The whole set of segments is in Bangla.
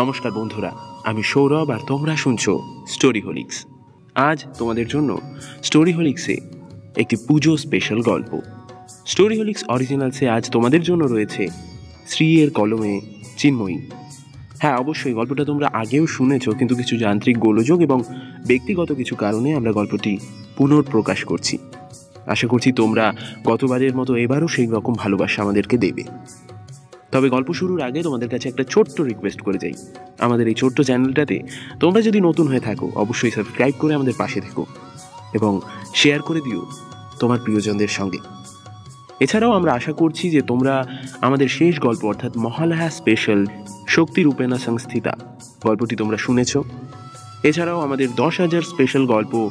নমস্কার বন্ধুরা, আমি সৌরভ আর তোমরা শুনছো স্টোরি হোলিক্স আজ তোমাদের জন্য স্টোরি হোলিক্সে একটি পুজো স্পেশাল গল্প। স্টোরি হোলিক্স অরিজিনালসে আজ তোমাদের জন্য রয়েছে শ্রীয়ের কলমে চিন্ময়ী। হ্যাঁ অবশ্যই গল্পটা তোমরা আগেও শুনেছো, কিন্তু কিছু যান্ত্রিক গোলযোগ এবং ব্যক্তিগত কিছু কারণে আমরা গল্পটি পুনর্প্রকাশ করছি। আশা করছি তোমরা গতবারের মতো এবারও সেই রকম ভালোবাসা আমাদেরকে দেবে। তবে গল্প শুরুর আগে তোমাদের কাছে একটা ছোট্ট রিকোয়েস্ট করে যাই। আমাদের এই ছোট্ট চ্যানেলটাতে তোমরা যদি নতুন হয়ে থাকো, অবশ্যই সাবস্ক্রাইব করে আমাদের পাশে থেকো এবং শেয়ার করে দিও তোমার প্রিয়জনদের সঙ্গে। এছাড়াও আমরা আশা করছি যে তোমরা আমাদের শেষ গল্প, অর্থাৎ মহালয়া স্পেশাল শক্তি রূপেণা সংস্থিতা গল্পটি তোমরা শুনেছ। এছাড়াও আমাদের দশ হাজার স্পেশাল গল্প,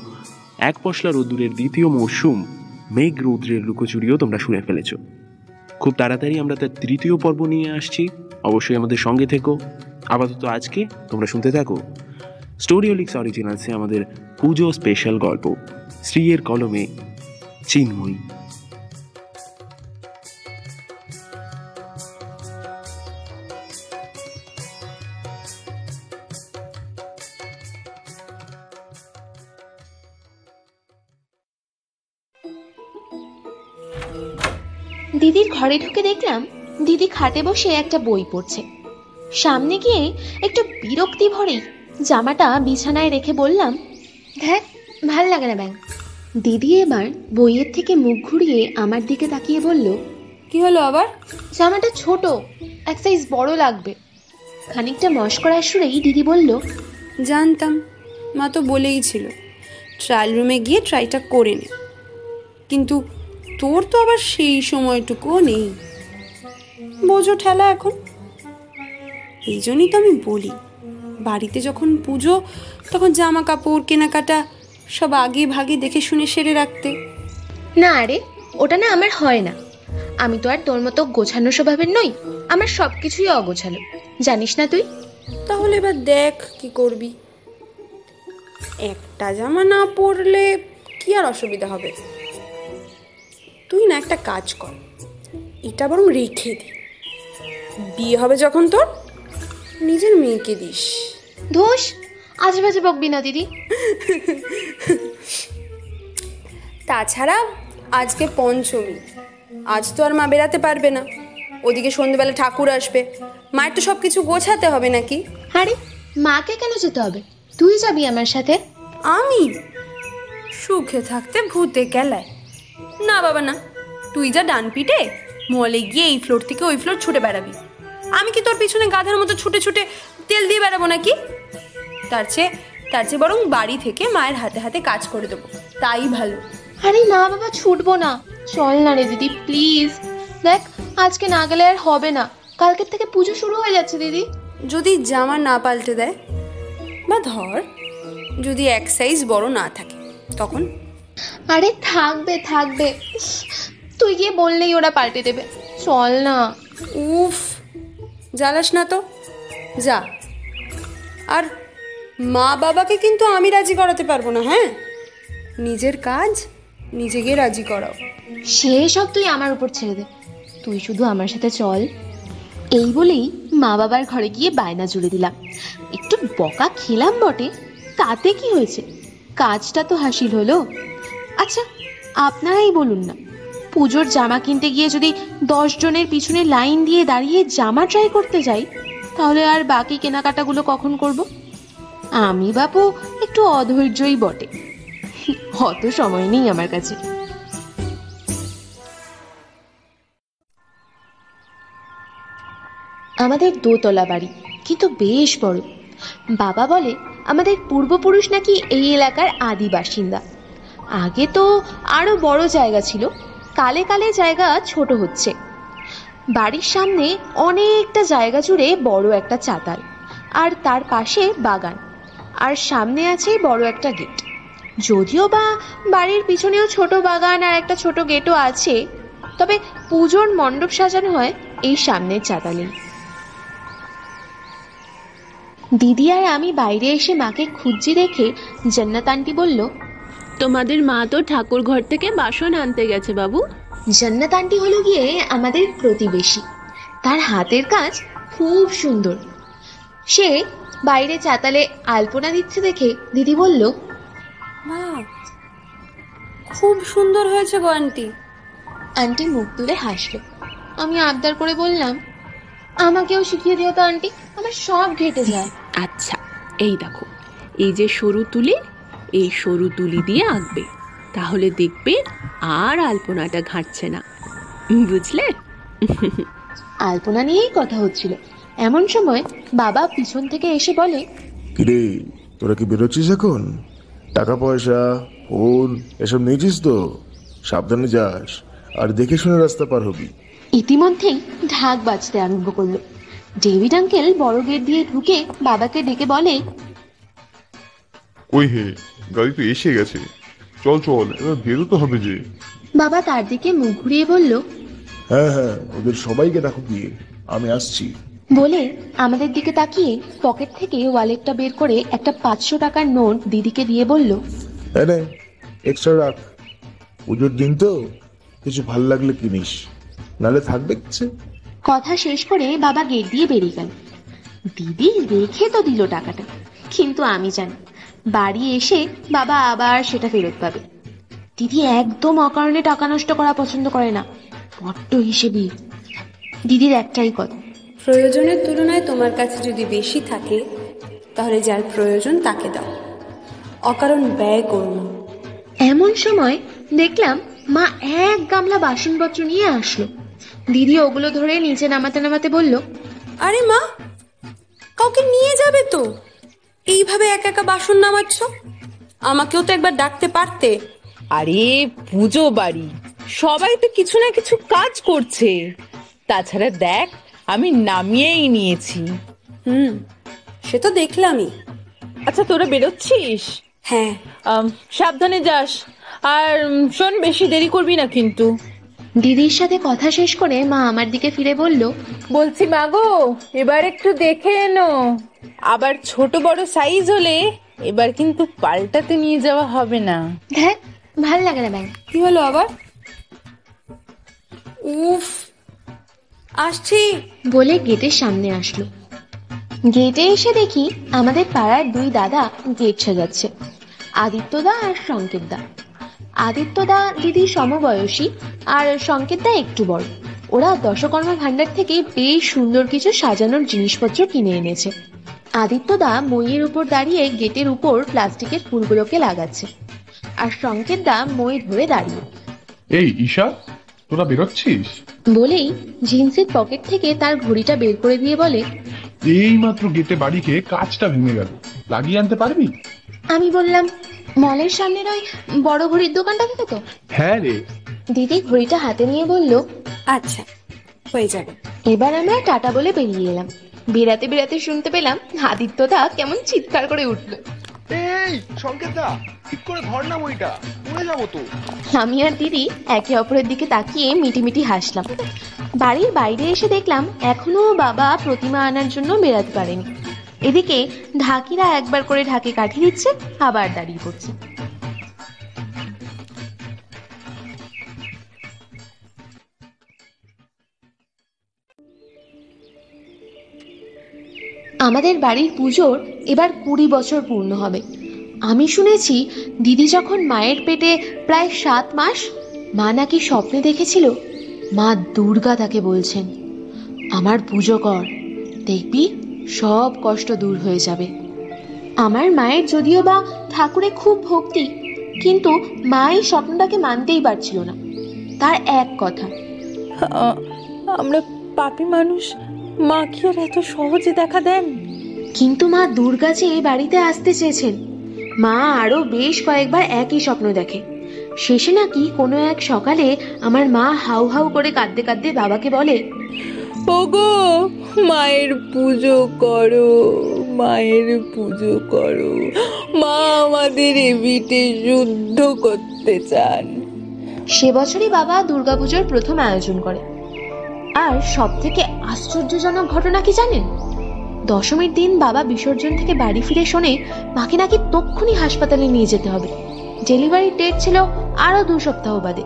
এক পশলা রোদ্দুরের দ্বিতীয় মরশুম মেঘ রৌদ্রের লুকোচুরিও তোমরা শুনে ফেলেছো। খুব তাড়াতাড়ি আমরা তার তৃতীয় পর্ব নিয়ে আসছি। অবশ্যই আমাদের সঙ্গে থেকো। আপাতত আজকে তোমরা শুনতে থাকো স্টোরিওলিক্স অরিজিনালসে আমাদের পুজো স্পেশাল গল্প, শ্রীয়ের কলমে চিন্ময়ী। দেখলাম দিদি খাটে বসে একটা বই পড়ছে। সামনে গিয়ে একটু বিরক্তি ভরেই জামাটা বিছানায় রেখে বললাম দেখ ভালো লাগে না ব্যাং দিদি এবার বইয়ের থেকে মুখ ঘুরিয়ে আমার দিকে তাকিয়ে বলল কি হলো আবার? জামাটা ছোট এক সাইজ বড় লাগবে। খানিকটা মস্করার সুরেই দিদি বলল জানতাম মা তো বলেই ছিল ট্রায়াল রুমে গিয়ে ট্রাইটা করে নে। কিন্তু তোর তো আবার সেই সময়টুকুও নেই। বোঝো ঠেলা এখন। এই জন্যই তো আমি বলি বাড়িতে যখন পুজো তখন জামা কাপড় কেনাকাটা সব আগে ভাগে দেখে শুনে সেরে রাখতে। না আরে ওটা না আমার হয় না। আমি তো আর তোর মতো গোছানো স্বভাবের নই আমার সব কিছুই অগোছালো। জানিস না তুই? তাহলে এবার দেখ কি করবি। একটা জামা না পরলে কি আর অসুবিধা হবে? তুই না একটা কাজ কর এটা বরং রেখে দি। বিয়ে হবে যখন তোর? নিজের মেয়েকে দিস। ধোস আজে বাজে বকবি না দিদি। তাছাড়া আজকে পঞ্চমী। আজ তো আর মা বেরাতে পারবে না। ওদিকে সন্ধ্যেবেলা ঠাকুর আসবে। মায়ের তো সব কিছু গোছাতে হবে নাকি? আরে মাকে কেন যেতে হবে? তুই যাবি আমার সাথে? আমি? সুখে থাকতে ভূতে কেলায়। না বাবা না। তুই যা ডান পিটে মলে গিয়ে এই ফ্লোর থেকে ওই ফ্লোর ছুটে বেড়াবি। আমি কি তোর পিছনে গাধার মতো ছুটে ছুটে তেল দিয়ে বেড়াবো নাকি? তার চেয়ে তার চেয়ে বরং বাড়ি থেকে মায়ের হাতে হাতে কাজ করে দেবো। তাই ভালো। আরে না বাবা ছুটবো না। চল না রে দিদি প্লিজ দেখ আজকে না গেলে আর হবে না। কালকের থেকে পুজো শুরু হয়ে যাচ্ছে দিদি। যদি জামা না পাল্টে দেয় বা ধর যদি এক সাইজ বড় না থাকে তখন? আরে থাকবে থাকবে। তুই গিয়ে বললেই ওরা পাল্টে দেবে। চল না। উফ জ্বালাস না তো। যা। আর মা বাবাকে কিন্তু আমি রাজি করাতে পারব না হ্যাঁ? নিজের কাজ নিজেকে রাজি করাও। সে সব তুই আমার উপর ছেড়ে দে। তুই শুধু আমার সাথে চল। এই বলেই মা বাবার ঘরে গিয়ে বায়না জুড়ে দিলাম। একটু বকা খেলাম বটে, তাতে কি হয়েছে? কাজটা তো হাসিল হলো। আচ্ছা আপনারাই বলুন না। পুজোর জামা কিনতে গিয়ে যদি জনের পিছনে লাইন দিয়ে দাঁড়িয়ে জামা ট্রাই করতে যাই, তাহলে আর বাকি কেনাকাটাগুলো কখন করব? আমি বাপু, একটু অধৈর্যই বটে। অত সময় নেই আমার কাছে। আমাদের দোতলা বাড়ি, কিন্তু বেশ বড়। বাবা বলে, আমাদের পূর্বপুরুষ নাকি এই এলাকার আদি বাসিন্দা আগে তো আরও বড় জায়গা ছিল। কালে কালে জায়গা ছোট হচ্ছে। বাড়ির সামনে অনেকটা জায়গা জুড়ে বড় একটা চাতাল আর তার পাশে বাগান আর সামনে আছে বড় একটা গেট। যদিও বা বাড়ির পিছনেও ছোট বাগান আর একটা ছোট গেটও আছে, তবে পুজোর মণ্ডপ সাজানো হয় এই সামনের চাতালে দিদি আর আমি বাইরে এসে মাকে খুঁজছি দেখে জান্নাত আন্টি বলল তোমাদের মা তো ঠাকুর ঘর থেকে বাসন আনতে গেছে বাবু। জান্নাত আন্টি হলো গিয়ে আমাদের প্রতিবেশী। তার হাতের কাজ খুব সুন্দর। সে বাইরে চাতালে আলপনা দিচ্ছে দেখে দিদি বলল মা খুব সুন্দর হয়েছে গো আন্টি। আন্টি মুখ তুলে হাসলো। আমি আবদার করে বললাম আমাকেও শিখিয়ে দিও তো আন্টি আমার সব ঘেটে যায়। আচ্ছা এই দেখো এই যে সরু তুলি এই সরু তুলি দিয়ে আঁকবে। তাহলে দেখবে আর আলপনাটা ঘাঁটছে না। বুঝলে? আলপনা নিয়েই কথা হচ্ছিল। এমন সময় বাবা পিছন থেকে এসে বলে কিরে তোরা কি বেরোচ্ছিস এখন? টাকা পয়সা ফোন এসব নিয়েছিস তো? সাবধানে যাস আর দেখে শুনে রাস্তা পার হবি। ইতিমধ্যেই ঢাক বাজতে আরম্ভ করল। ডেভিড আঙ্কেল বড় গেট দিয়ে ঢুকে বাবাকে ডেকে বলে ওই হে? গাড়ি তো এসে গেছে। চল চল এবার বেরোতে হবে যে। বাবা তার দিকে মুখ ঘুরিয়ে বলল হ্যাঁ হ্যাঁ ওদের সবাইকে ডাকো গিয়ে আমি আসছি। বলে আমাদের দিকে তাকিয়ে পকেট থেকে ওয়ালেটটা বের করে একটা পাঁচশো টাকার নোট দিদিকে দিয়ে বলল এনে এক্সট্রা রাখ। পুজোর দিন তো কিছু ভালো লাগলে কিনিস নালে থাকবে কিছু কথা শেষ করে বাবা গেট দিয়ে বেরিয়ে গেল। দিদি রেখে তো দিল টাকাটা কিন্তু আমি জানি বাড়ি এসে বাবা আবার সেটা ফেরত পাবে। দিদি একদম অকারণে টাকা নষ্ট করা পছন্দ করে না বড্ড হিসেবি। দিদির একটাই কথা। প্রয়োজনের তুলনায় তোমার কাছে যদি বেশি থাকে তাহলে যার প্রয়োজন তাকে দাও। অকারণ ব্যয় করো না এমন সময় দেখলাম মা এক গামলা বাসনপত্র নিয়ে আসলো। দিদি ওগুলো ধরে নিচে নামাতে নামাতে বলল আরে মা কাউকে নিয়ে যাবে তো? এইভাবে একা একা বাসন নামাচ্ছ? আমাকেও তো একবার ডাকতে পারতে। আরে পুজো বাড়ি। সবাই তো কিছু না কিছু কাজ করছে। তাছাড়া দেখ আমি নামিয়েই নিয়েছি। হুম সে তো দেখলামই। আচ্ছা তোরা বেরোচ্ছিস? হ্যাঁ। আম, সাবধানে যাস। আর উম, শোন বেশি দেরি করবি না কিন্তু। দিদির সাথে কথা শেষ করে মা আমার দিকে ফিরে বলল বলছি মাগো এবার একটু দেখে এনো। আবার ছোট বড় সাইজ হলে এবার কিন্তু পাল্টাতে নিয়ে যাওয়া হবে না। হ্যাঁ ভালো লাগে না কি হলো আবার? উফ আসছি। বলে গেটের সামনে আসলো। গেটে এসে দেখি আমাদের পাড়ার দুই দাদা গেট সাজাচ্ছে। আদিত্যদা আর সংকেতদা। আদিত্যদা দিদির সমবয়সী আর সংকেতদা একটু বড়। ওরা দশকর্মা ভাণ্ডার থেকে বেশ সুন্দর কিছু সাজানোর জিনিসপত্র কিনে এনেছে। আদিত্যদা মইয়ের উপর দাঁড়িয়ে গেটের উপর প্লাস্টিকের ফুলগুলোকে লাগাচ্ছে। আর সংকেতদা মই ধরে দাঁড়িয়ে। এই ঈশা তোরা বেরোচ্ছিস? বলেই জিন্সের পকেট থেকে তার ঘড়িটা বের করে দিয়ে বলে এই মাত্র গেটে বাড়ি খেয়ে কাজটা ভেঙে গেল। লাগিয়ে আনতে পারবি? আমি বললাম মলের সামনের ওই বড় ঘড়ির দোকানটা থেকে তো? হ্যাঁ রে। দিদি ঘড়িটা হাতে নিয়ে বলল আচ্ছা হয়ে যাবে। এবার আমরা টাটা বলে বেরিয়ে এলাম। বেরাতে বেরাতে শুনতে পেলাম আদিত্যদা কেমন চিৎকার করে উঠল। এই সংকেতদা ঠিক করে ধর না বইটা পড়ে যাব তো। আমি আর দিদি একে অপরের দিকে তাকিয়ে মিটিমিটি হাসলাম। বাড়ির বাইরে এসে দেখলাম এখনও বাবা প্রতিমা আনার জন্য বেরাতে পারেনি। এদিকে ঢাকিরা একবার করে ঢাকে কাঠি দিচ্ছে আবার দাঁড়িয়ে পড়ছে। আমাদের বাড়ির পুজোর এবার কুড়ি বছর পূর্ণ হবে। আমি শুনেছি দিদি যখন মায়ের পেটে প্রায় সাত মাস, মা নাকি স্বপ্নে দেখেছিল, মা দুর্গা তাকে বলছেন, আমার পুজো কর, দেখবি সব কষ্ট দূর হয়ে যাবে। আমার মায়ের যদিও বা ঠাকুরে খুব ভক্তি, কিন্তু মা এই স্বপ্নটাকে মানতেই পারছিল না। তার এক কথা আমরা পাপি মানুষ মা কি আর এত সহজে দেখা দেন? কিন্তু মা দুর্গা যে বাড়িতে আসতে চেয়েছেন। মা আরও বেশ কয়েকবার একই স্বপ্ন দেখে। শেষে নাকি কোনো এক সকালে আমার মা হাউ হাউ করে কাঁদতে কাঁদতে বাবাকে বলে ওগো মায়ের পুজো করো মায়ের পুজো করো। মা আমাদের এবিটে যুদ্ধ করতে চান। সে বছরই বাবা দুর্গাপুজোর প্রথম আয়োজন করে। আর সব থেকে আশ্চর্যজনক ঘটনা কি জানেন? দশমীর দিন বাবা বিসর্জন থেকে বাড়ি ফিরে শোনে মাকে নাকি তক্ষুনি হাসপাতালে নিয়ে যেতে হবে। ডেলিভারির ডেট ছিল আরও দু সপ্তাহ বাদে।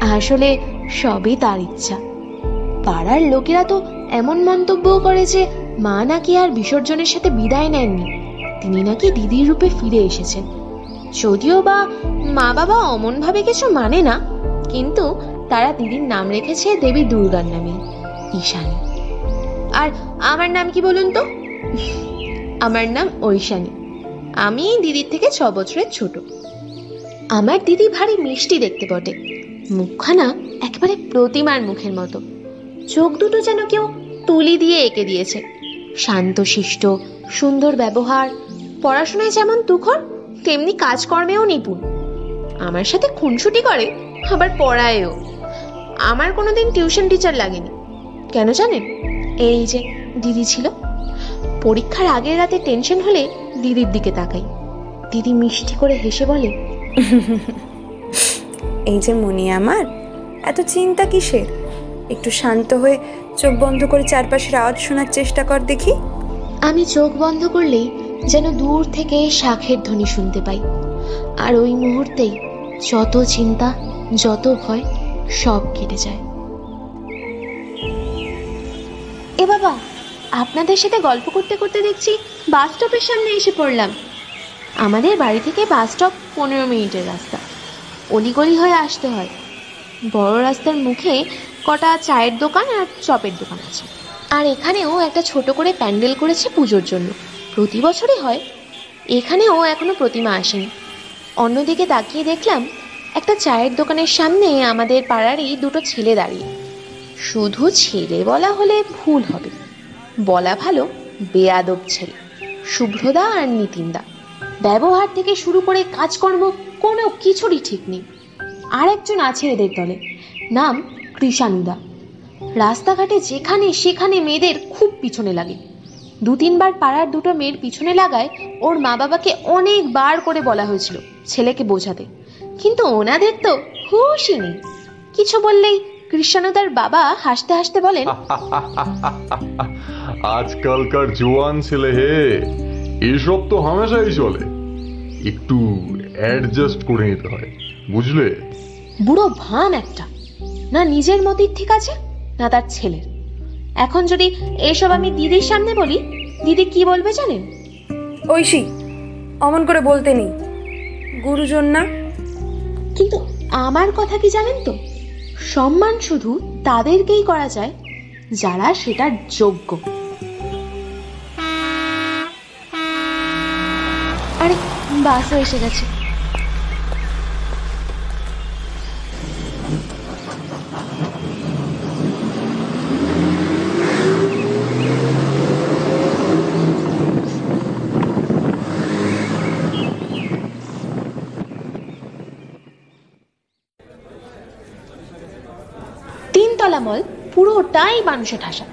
আসলে সবই তার ইচ্ছা। পাড়ার লোকেরা তো এমন মন্তব্যও করে যে মা নাকি আর বিসর্জনের সাথে বিদায় নেননি। তিনি নাকি দিদির রূপে ফিরে এসেছেন। যদিও বা মা বাবা অমনভাবে কিছু মানে না, কিন্তু তারা দিদির নাম রেখেছে দেবী দুর্গার নামে, ঈশানী। আর আমার নাম কি বলুন তো? আমার নাম ঐশানী। আমি দিদির থেকে ছ বছরের ছোট। আমার দিদি ভারী মিষ্টি দেখতে বটে। মুখখানা একেবারে প্রতিমার মুখের মতো। চোখ দুটো যেন কেউ তুলি দিয়ে এঁকে দিয়েছে। শান্তশিষ্ট, সুন্দর ব্যবহার, পড়াশোনায় যেমন তুখর, তেমনি কাজকর্মেও নিপুণ। আমার সাথে খুনসুটি করে, আবার পড়ায়ও। আমার কোনোদিন টিউশন টিচার লাগেনি। কেন জানেন? এই যে দিদি ছিল। পরীক্ষার আগের রাতে টেনশন হলে দিদির দিকে তাকাই। দিদি মিষ্টি করে হেসে বলে এই যে মনি আমার এত চিন্তা কিসের? একটু শান্ত হয়ে চোখ বন্ধ করে চারপাশের আওয়াজ শোনার চেষ্টা কর দেখি। আমি চোখ বন্ধ করলেই যেন দূর থেকে শাখের ধ্বনি শুনতে পাই। আর ওই মুহূর্তেই যত চিন্তা যত ভয় সব কেটে যায়। এ বাবা, আপনাদের সাথে গল্প করতে করতে দেখছি বাস স্টপের সামনে এসে পড়লাম। আমাদের বাড়ি থেকে বাস স্টপ পনেরো মিনিটের রাস্তা। অলিগলি হয়ে আসতে হয়। বড় রাস্তার মুখে কটা চায়ের দোকান আর চপের দোকান আছে। আর এখানেও একটা ছোট করে প্যান্ডেল করেছে পুজোর জন্য। প্রতি বছরই হয়। এখানেও এখনও প্রতিমা আসেনি। অন্যদিকে তাকিয়ে দেখলাম একটা চায়ের দোকানের সামনে আমাদের পাড়ারই দুটো ছেলে দাঁড়িয়ে। শুধু ছেলে বলা হলে ভুল হবে। বলা ভালো, বেয়াদব ছেলে। শুভ্রদা আর নিতিনদা। ব্যবহার থেকে শুরু করে কাজকর্ম কোনো কিছুরই ঠিক নেই। আর একজন আছে এদের দলে, নাম কৃষাণুদা রাস্তাঘাটে যেখানে সেখানে মেয়েদের খুব পিছনে লাগে। দু তিনবার পাড়ার দুটো মেয়ের পিছনে লাগায় ওর মা বাবাকে অনেকবার করে বলা হয়েছিল ছেলেকে বোঝাতে। কিন্তু ওনাদের তো হুশই নেই। কিছু বললেই কৃষ্ণানুদার বাবা হাসতে হাসতে বলেন আজকালকার জোয়ান ছেলে হে এসব তো হামেশাই চলে। একটু অ্যাডজাস্ট করে নিতে হয় বুঝলে? বুড়ো ভান একটা। না নিজের মতির ঠিক আছে না তার ছেলের। এখন যদি এসব আমি দিদির সামনে বলি দিদি কি বলবে জানেন? ঐশী অমন করে বলতে নেই। গুরুজন না কিন্তু আমার কথা কি জানেন তো? সম্মান শুধু তাদেরকেই করা যায় যারা সেটার যোগ্য। আরে, বাসও এসে গেছে তিনতলা মল পুরোটাই মানুষে ঠাসা।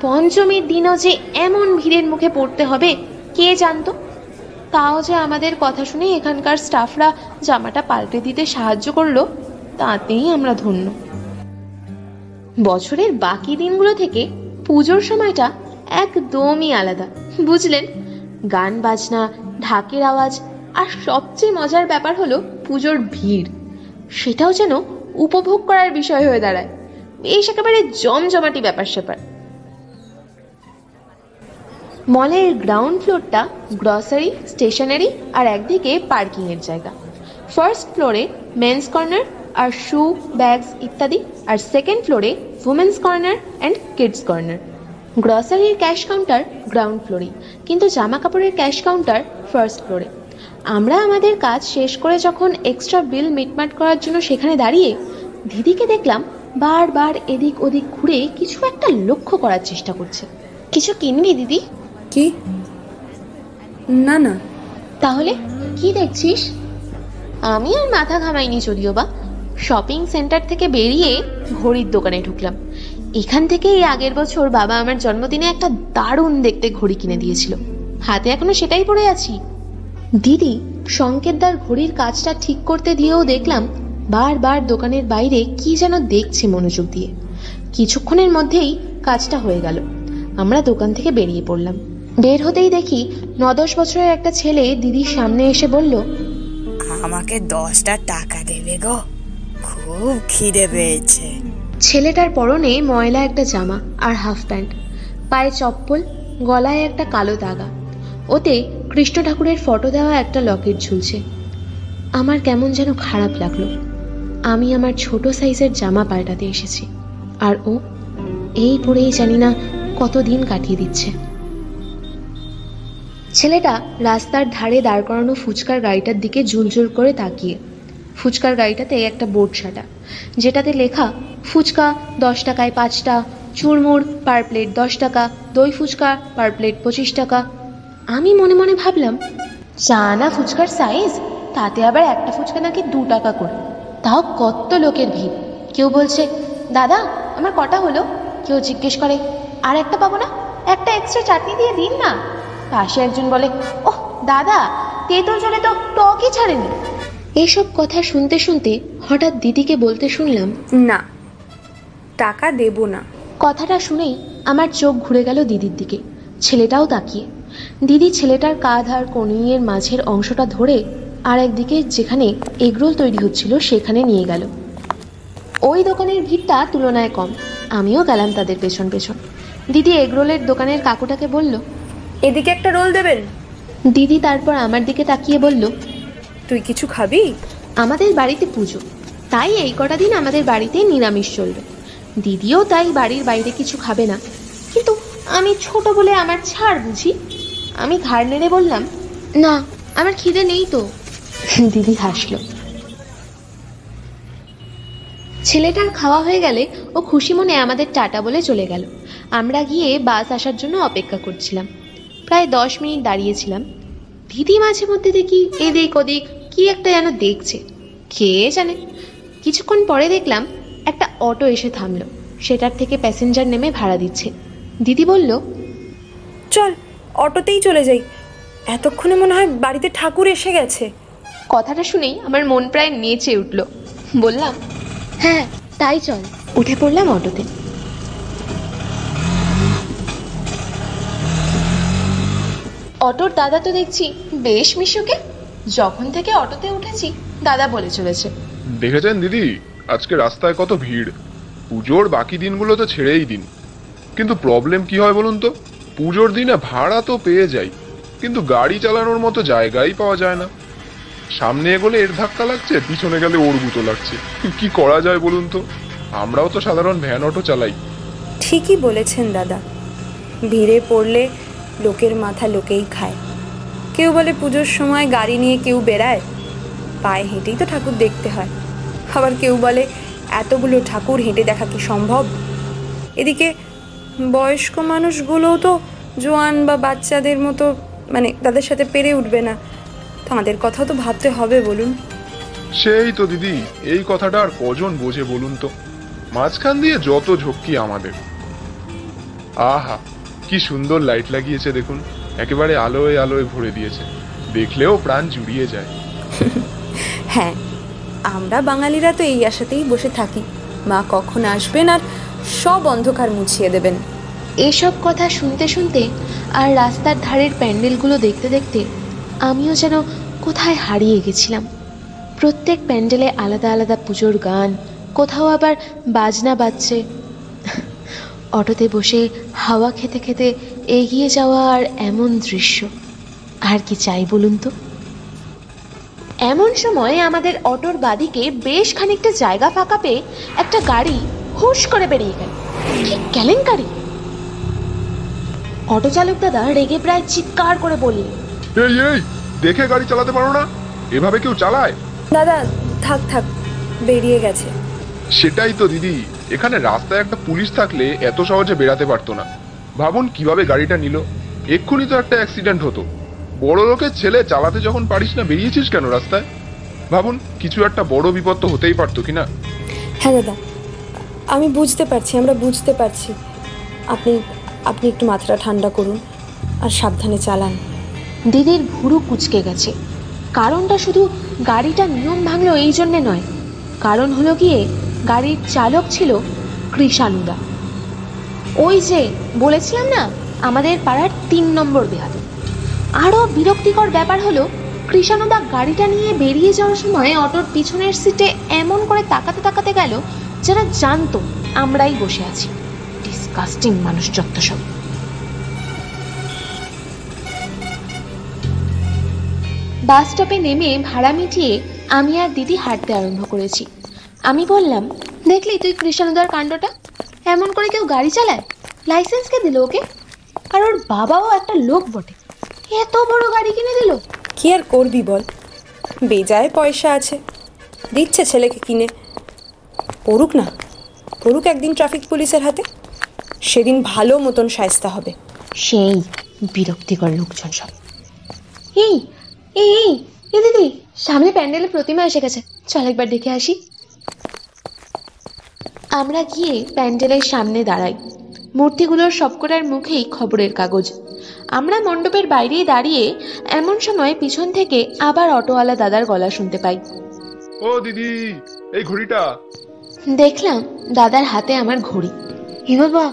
পঞ্চমীর দিনও যে এমন ভিড়ের মুখে পড়তে হবে, কে জানতো? তাও যে আমাদের কথা শুনে এখানকার স্টাফরা জামাটা পাল্টে দিতে সাহায্য করল, তাতেই আমরা ধন্য। বছরের বাকি দিনগুলো থেকে পুজোর সময়টা একদমই আলাদা, বুঝলেন? গান বাজনা, ঢাকের আওয়াজ, আর সবচেয়ে মজার ব্যাপার হলো পুজোর ভিড়। সেটাও যেন উপভোগ করার বিষয় হয়ে দাঁড়ায়। বেশ একেবারে জমজমাটি ব্যাপার স্যাপার। মলের গ্রাউন্ড ফ্লোরটা গ্রসারি স্টেশনারি আর একদিকে পার্কিংয়ের জায়গা। ফার্স্ট ফ্লোরে মেন্স কর্নার আর শু ব্যাগস ইত্যাদি আর সেকেন্ড ফ্লোরে women's corner and kids corner গ্রসারির cash counter ground ফ্লোরে কিন্তু জামা কাপড়ের ক্যাশ কাউন্টার ফার্স্ট ফ্লোরে আমরা আমাদের কাজ শেষ করে যখন এক্সট্রা বিল মিটমাট করার জন্য সেখানে দাঁড়িয়ে, দিদিকে দেখলাম বারবার এদিক ওদিক ঘুরে কিছু একটা লক্ষ্য করার চেষ্টা করছে। কিছু কিনবি দিদি? কি? না না। তাহলে কি দেখছিস? আমি আর মাথা ঘামাইনি যদিও বা। শপিং সেন্টার থেকে বেরিয়ে ঘড়ির দোকানে ঢুকলাম। এখান থেকে এই আগের বছর বাবা আমার জন্মদিনে একটা দারুণ দেখতে ঘড়ি কিনে দিয়েছিল। হাতে এখনও সেটাই পড়ে আছি। দিদি সংকেতদার ঘড়ির কাজটা ঠিক করতে দিয়েও দেখলাম বারবার দোকানের বাইরে কি যেন দেখছে মনোযোগ দিয়ে। কিছুক্ষণের মধ্যেই কাজটা হয়ে গেল। আমরা দোকান থেকে বেরিয়ে পড়লাম। বের হতেই দেখি ন দশ বছরের একটা ছেলে দিদির সামনে এসে বলল আমাকে দশটা টাকা দেবে গো। খুব খিদে পেয়েছে। ছেলেটার পরনে ময়লা একটা জামা আর হাফ প্যান্ট পায়ে চপ্পল গলায় একটা কালো দাগা। ওতে কৃষ্ণ ঠাকুরের ফটো দেওয়া একটা লকেট ঝুলছে। আমার কেমন যেন খারাপ লাগল। আমি আমার ছোট সাইজের জামা পাল্টাতে এসেছি। আর ও এই পরেই জানি না কতদিন কাটিয়ে দিচ্ছে। ছেলেটা রাস্তার ধারে দাঁড় করানো ফুচকার গাড়িটার দিকে জুলজুল করে তাকিয়ে। ফুচকার গাড়িটাতে একটা বোর্ড সাটা, যেটাতে লেখা, ফুচকা দশ টাকায় পাঁচটা চুরমুড় পার প্লেট দশ টাকা, দই ফুচকা পার প্লেট পঁচিশ টাকা। আমি মনে মনে ভাবলাম, চা না ফুচকার সাইজ? তাতে আবার একটা ফুচকা নাকি দু টাকা করে। তাও কত লোকের ভিড়। কেউ বলছে দাদা আমার কটা হলো? কেউ জিজ্ঞেস করে আর একটা পাবো না? একটা এক্সট্রা চাটনি দিয়ে দিন না? পাশে একজন বলে ওহ দাদা তেঁতুল জলে তো টকই ছাড়েনি। এইসব কথা শুনতে শুনতে হঠাৎ দিদিকে বলতে শুনলাম না টাকা দেব না। কথাটা শুনেই আমার চোখ ঘুরে গেল দিদির দিকে ছেলেটাও তাকিয়ে। দিদি ছেলেটার কাঁধ আর কনুইয়ের মাঝের অংশটা ধরে আর একদিকে যেখানে এগরোল তৈরি হচ্ছিল সেখানে নিয়ে গেল। ওই দোকানের ভিড়টা তুলনায় কম। আমিও গেলাম তাদের পেছন পেছন। দিদি এগরোলের দোকানের কাকুটাকে বলল এদিকে একটা রোল দেবেন? দিদি তারপর আমার দিকে তাকিয়ে বলল তুই কিছু খাবি? আমাদের বাড়িতে পুজো। তাই এই কটা দিন আমাদের বাড়িতে নিরামিষ চলবে। দিদিও তাই বাড়ির বাইরে কিছু খাবে না। কিন্তু আমি ছোট বলে আমার ছাড় বুঝি। আমি ঘাড় নেড়ে বললাম না আমার খিদে নেই তো। দিদি হাসলো। ছেলেটার খাওয়া হয়ে গেলে ও খুশি মনে আমাদের টাটা বলে চলে গেল। আমরা গিয়ে বাস আসার জন্য অপেক্ষা করছিলাম। প্রায় দশ মিনিট দাঁড়িয়েছিলাম। দিদি মাঝে মধ্যে দেখি এদিক ওদিক কি একটা যেন দেখছে। কে জানে? কিছুক্ষণ পরে দেখলাম একটা অটো এসে থামলো। সেটার থেকে প্যাসেঞ্জার নেমে ভাড়া দিচ্ছে। দিদি বলল, চল, অটোতেই চলে যাই। এতক্ষণে মনে হয় বাড়িতে ঠাকুর এসে গেছে। কথাটা শুনেই আমার মন প্রায় নেচে উঠল। বললাম হ্যাঁ তাই চল। উঠে পড়লাম অটোতে। অটোর দাদা তো দেখছি বেশ মিশুকে। যখন থেকে অটোতে উঠেছি, দাদা বলে চলেছে। দেখেছেন দিদি? আজকে রাস্তায় কত ভিড়। পুজোর বাকি দিনগুলো তো ছেড়েই দিন। কিন্তু প্রবলেম কি হয় বলুন তো? পুজোর দিনে ভাড়া তো পেয়ে যাই। কিন্তু গাড়ি চালানোর মতো জায়গাই পাওয়া যায় না। সামনে এগোলে এর ধাক্কা লাগছে, পিছনে গেলে ওর গুঁতো লাগছে। কি করা যায় বলুন তো? আমরাও তো সাধারণ ভ্যান অটো চালাই। ঠিকই বলেছেন দাদা। ভিড়ে পড়লে লোকের মাথা লোকেই খায়। কেউ বলে পুজোর সময় গাড়ি নিয়ে কেউ বেড়ায়, পায়ে হেঁটেই তো ঠাকুর দেখতে হয়। আবার কেউ বলে, এতগুলো ঠাকুর হেঁটে দেখা কি সম্ভব? এদিকে বয়স্ক মানুষগুলোও তো জোয়ান বা বাচ্চাদের মতো মানে তাদের সাথে পেরে উঠবে না। তাদের কথা তো ভাবতে হবে বলুন। সেই তো দিদি এই কথাটা আর কজন বোঝে বলুন তো? মাঝখান দিয়ে যত ঝক্কি আমাদের। আহা কি সুন্দর লাইট লাগিয়েছে দেখুন একেবারে আলোয় আলোয় ভরে দিয়েছে। দেখলেও প্রাণ জুড়িয়ে যায়। হ্যাঁ আমরা বাঙালিরা তো এই আশাতেই বসে থাকি। মা কখন আসবেন আর সব অন্ধকার মুছিয়ে দেবেন। এসব কথা শুনতে শুনতে আর রাস্তার ধারের প্যান্ডেলগুলো দেখতে দেখতে আমিও যেন কোথায় হারিয়ে গেছিলাম। প্রত্যেক প্যান্ডেলে আলাদা আলাদা পুজোর গান, কোথাও আবার বাজনা বাজছে। অটোতে বসে হাওয়া খেতে খেতে এগিয়ে যাওয়া আর এমন দৃশ্য। আর কি চাই বলুন তো? এমন সময় আমাদের অটোর বাদিকে বেশ খানিকটা জায়গা ফাঁকা পেয়ে একটা গাড়ি হুশ করে বেরিয়ে গেল। কি কেলেঙ্কারি? অটো চালক দাদা রেগে প্রায় চিৎকার করে বললেন এই এই দেখে গাড়ি চালাতে পারো না? এভাবে কেউ চালায়? দাদা থাক থাক বেরিয়ে গেছে। সেটাই তো দিদি এখানে রাস্তায় একটা পুলিশ থাকলে এত সহজে বেরাতে পারতো না। ভাবুন কীভাবে গাড়িটা নিল। এক্ষুনি তো একটা অ্যাক্সিডেন্ট হতো। বড় লোকের ছেলে চালাতে যখন পারিস না বেরিয়েছিস কেন রাস্তায়? ভাবুন কিছু একটা বড় বিপদ তো হতেই পারতো কি না হ্যাঁ দাদা আমি বুঝতে পারছি আমরা বুঝতে পারছি। আপনি আপনি একটু মাথাটা ঠান্ডা করুন আর সাবধানে চালান। দিদির ভুরু কুচকে গেছে। কারণটা শুধু গাড়িটা নিয়ম ভাঙলো এই জন্যে নয়। কারণ হলো গিয়ে গাড়ির চালক ছিল কৃষানুদা। ওই যে বলেছিলাম না, আমাদের পাড়ার তিন নম্বর বেহাদ আরও বিরক্তিকর ব্যাপার হলো, কৃষানুদা গাড়িটা নিয়ে বেরিয়ে যাওয়ার সময় অটোর পিছনের সিটে এমন করে তাকাতে তাকাতে গেল যারা জানতো আমরাই বসে আছি। ডিসকাস্টিং মানুষ যত সব বাস স্টপে নেমে ভাড়া মিটিয়ে আমি আর দিদি হাঁটতে আরম্ভ করেছি। আমি বললাম দেখলি তুই কৃষ্ণদার কাণ্ডটা? এমন করে কেউ গাড়ি চালায়? লাইসেন্স কে দিল ওকে? আর ওর বাবাও একটা লোক বটে। এত বড় গাড়ি কিনে দিল? কি আর করবি বল? বেজায় পয়সা আছে। দিচ্ছে ছেলেকে কিনে। পড়ুক না। পড়ুক একদিন ট্রাফিক পুলিশের হাতে। সেদিন ভালো মতন সায়স্তা হবে। সেই বিরক্তিকর লোকজন সব। এই এই এই এ দিদি সামনে প্যান্ডেলে প্রতিমা এসে গেছে। চল একবার দেখে আসি। আমরা গিয়ে প্যান্ডেলের সামনে দাঁড়াই। মূর্তিগুলোর সবকটার মুখেই খবরের কাগজ। আমরা মণ্ডপের বাইরেই দাঁড়িয়ে এমন সময় পিছন থেকে আবার অটোওয়ালা দাদার গলা শুনতে পাই। ও দিদি এই ঘড়িটা? দেখলাম দাদার হাতে আমার ঘড়ি। হে বাবা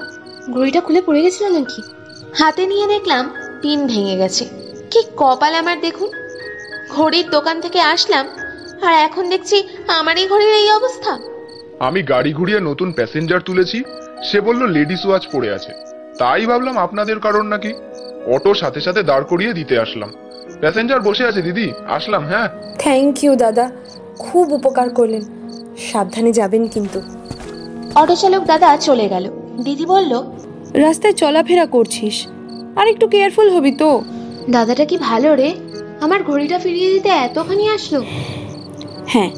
ঘড়িটা খুলে পড়ে গেছিল নাকি? হাতে নিয়ে দেখলাম পিন ভেঙে গেছে। কি কপাল আমার দেখুন। ঘড়ির দোকান থেকে আসলাম আর এখন দেখছি আমার এই ঘড়ির এই অবস্থা। আমি গাড়ি ঘুরিয়ে নতুন প্যাসেঞ্জার তুলেছি সে বলল লেডিস ওয়াচ পড়ে আছে। তাই ভাবলাম আপনাদের কারণ নাকি? অটো সাথে সাথে দাঁড় করিয়ে দিতে আসলাম। প্যাসেঞ্জার বসে আছে দিদি আসলাম হ্যাঁ। থ্যাংক ইউ দাদা। খুব উপকার করলেন। সাবধানে যাবেন কিন্তু। অটো চালক দাদা চলে গেল। দিদি বলল রাস্তায় চলাফেরা করছিস। আর একটু কেয়ারফুল হবি তো। দাদাটা কি ভালো রে? আমার ঘড়িটা ফিরিয়ে দিতে এতখানি আসলো? হ্যাঁ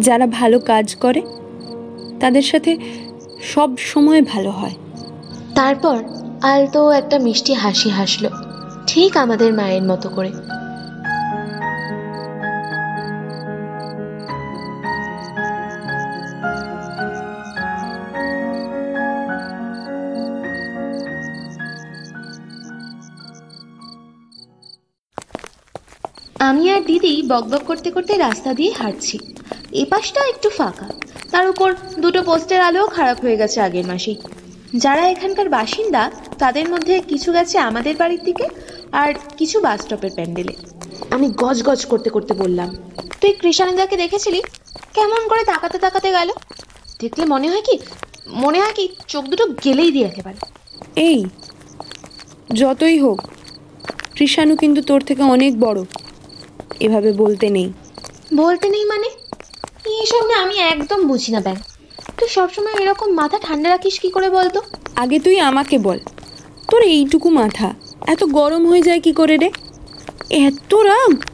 যারা ভালো কাজ করে তাদের সাথে সব সময় ভালো হয়। তারপর আলতো একটা মিষ্টি হাসি হাসলো। ঠিক আমাদের মায়ের মতো করে। আমি আর দিদি বকবক করতে করতে রাস্তা দিয়ে হাঁটছি। এ পাশটা একটু ফাঁকা। তার উপর দুটো পোস্টের আলোও খারাপ হয়ে গেছে আগের মাসেই। যারা এখানকার বাসিন্দা, তাদের মধ্যে কিছু গেছে আমাদের বাড়ির দিকে আর কিছু বাস স্টপের প্যান্ডেলে। আমি গজ গজ করতে করতে বললাম, তুই কৃষানন্দাকে দেখেছিলি? কেমন করে তাকাতে তাকাতে গেল? দেখলে মনে হয় কি, মনে হয় কি চোখ দুটো গেলেই দিয়ে একেবারে। এই, যতই হোক কৃষাণু কিন্তু তোর থেকে অনেক বড়। এভাবে বলতে নেই। বলতে নেই মানে? এইসব না আমি একদম বুঝি না ব্যাং। তুই সবসময় এরকম মাথা ঠান্ডা রাখিস কি করে বলতো? আগে তুই আমাকে বল তোর এইটুকু মাথা এত গরম হয়ে যায় কি করে রে? এত রাগ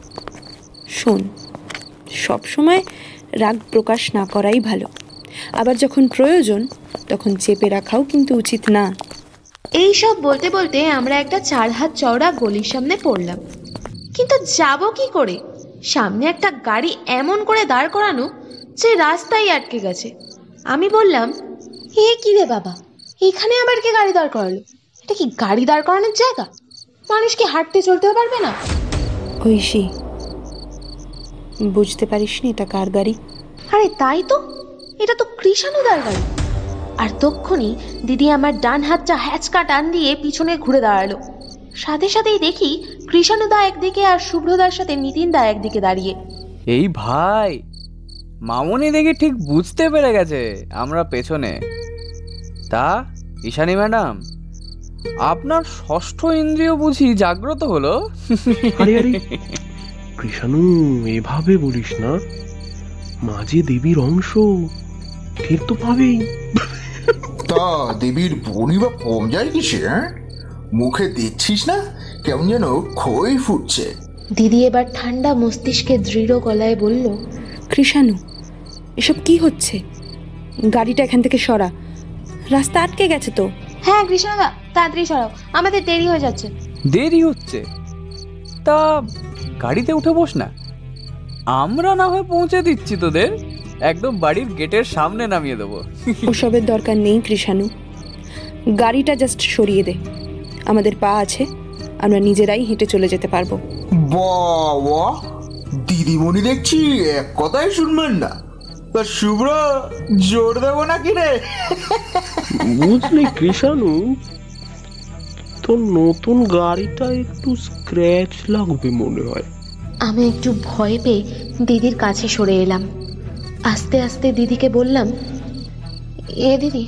শোন সবসময় রাগ প্রকাশ না করাই ভালো। আবার যখন প্রয়োজন তখন চেপে রাখাও কিন্তু উচিত না। এই সব বলতে বলতে আমরা একটা চার হাত চওড়া গলির সামনে পড়লাম। কিন্তু যাব কি করে? সামনে একটা গাড়ি এমন করে দাঁড় করানো যে রাস্তায় আটকে গেছে। আমি বললাম এ কি রে বাবা? এখানে আবার কে গাড়ি দাঁড় করালো? এটা কি গাড়ি দাঁড় করানোর জায়গা? মানুষ কি হাঁটতে চলতেও পারবে না? ঐশী বুঝতে পারিসনি এটা কার গাড়ি? আরে তাই তো এটা তো কৃষাণুদার গাড়ি। আর তক্ষুনি দিদি আমার ডান হাতটা হ্যাচকা টান দিয়ে পিছনে ঘুরে দাঁড়াল। সাথে সাথেই দেখি কৃষাণুদা একদিকে আর শুভ্রদার সাথে নিতিন দা একদিকে দাঁড়িয়ে। এই ভাই মামুনি দেখি ঠিক বুঝতে পেরে গেছে আমরা পেছনে। তা ঈশানী ম্যাডাম আপনার ষষ্ঠ ইন্দ্রিয় বুঝি জাগ্রত হলো? আরে আরে কৃষাণু এভাবে বলিস না। মাঝে দেবীর অংশ ঠিক তো পাবেই। তা দেবীর বনি বা কম যায় কিসে হ্যাঁ? মুখে দিচ্ছিস না? কেমন যেন খই ফুটছে। দিদি এবার ঠান্ডা মস্তিষ্কে দৃঢ় গলায় বলল কৃষাণু এসব কি হচ্ছে? গাড়িটা এখান থেকে সরা। রাস্তা আটকে গেছে তো? হ্যাঁ কৃষ্ণদা তাড়াতাড়ি সরাও। আমাদের দেরি হয়ে যাচ্ছে। দেরি হচ্ছে? তা গাড়িতে উঠে বস না। আমরা না হয় পৌঁছে দিচ্ছি তোদের। একদম বাড়ির গেটের সামনে নামিয়ে দেবো। ওসবের দরকার নেই কৃষাণু গাড়িটা জাস্ট সরিয়ে দে। আমাদের পা আছে আমরা নিজেরাই হেঁটে চলে যেতে পারব। বাবা দিদিমণি দেখছি এক কথাই শুনবেন না। তা শুভ্র জোর দেবো নাকি রে? বুঝলি কৃষাণু তোর নতুন গাড়িটা একটু স্ক্র্যাচ লাগবে মনে হয়। আমি একটু ভয় পেয়ে দিদির কাছে সরে এলাম। আস্তে আস্তে দিদিকে বললাম এ দিদি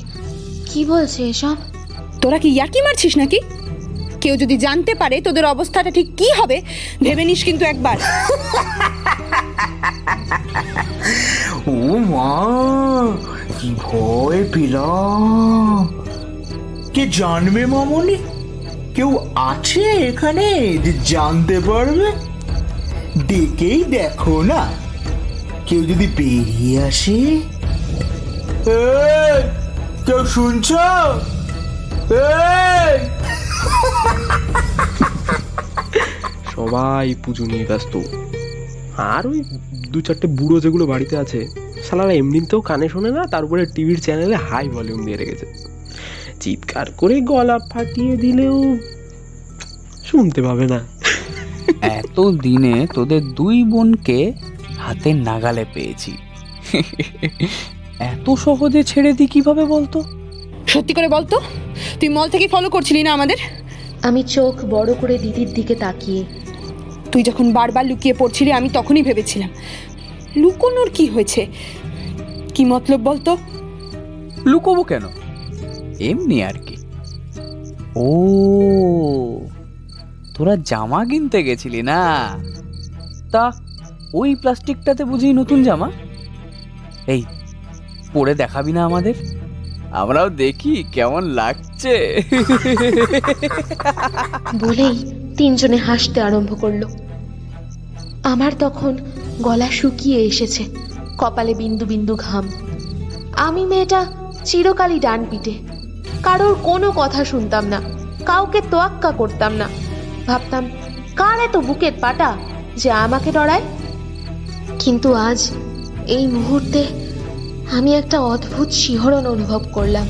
কি বলছে এসব? তোরা কি ইয়ার্কি মারছিস নাকি? কেউ যদি জানতে পারে তোদের অবস্থাটা ঠিক কি হবে, ভেবে নিস কিন্তু একবার। ও মা, কি ভয় পেলাম। কে জানবে মামনি? কেউ আছে এখানে যে জানতে পারবে? ডেকেই দেখো না। কেউ যদি বেরিয়ে আসে? কেউ শুনছ? এই! সবাই পুজো নিয়ে ব্যস্ত। আর ওই দু চারটে বুড়ো যেগুলো বাড়িতে আছে সালারা এমনিতেও কানে শোনে না তার উপরে টিভির চ্যানেলে হাই ভলিউম দিয়ে রেখেছে। চিৎকার করে গলা ফাটিয়ে দিলেও শুনতে পাবে না। এত দিনে তোদের দুই বোনকে হাতে নাগালে পেয়েছি। এত সহজে ছেড়ে দিই কীভাবে বলতো? সত্যি করে বলতো? তুই মল থেকে ফলো করছিলি না আমাদের? আমি চোখ বড় করে দিদির দিকে তাকিয়ে তুই যখন বারবার লুকিয়ে পড়ছিলি আমি তখনই ভেবেছিলাম। লুকোনোর কি হয়েছে? কি মতলব বলতো? লুকোবো কেন? এমনি আর কি। ও তোরা জামা কিনতে গেছিলি না? তা ওই প্লাস্টিকটাতে বুঝি নতুন জামা? এই পরে দেখাবি না আমাদের? আমরাও দেখি কেমন লাগছে। বলেই তিনজনে হাসতে আরম্ভ করল। আমার তখন গলা শুকিয়ে এসেছে, কপালে বিন্দু বিন্দু ঘাম। আমি মেয়েটা চিরকালই ডান পিটে কারোর কোনো কথা শুনতাম না, কাউকে তোয়াক্কা করতাম না। ভাবতাম, কার এত বুকের পাটা যে আমাকে ডরায়? কিন্তু আজ এই মুহূর্তে আমি একটা অদ্ভুত শিহরণ অনুভব করলাম।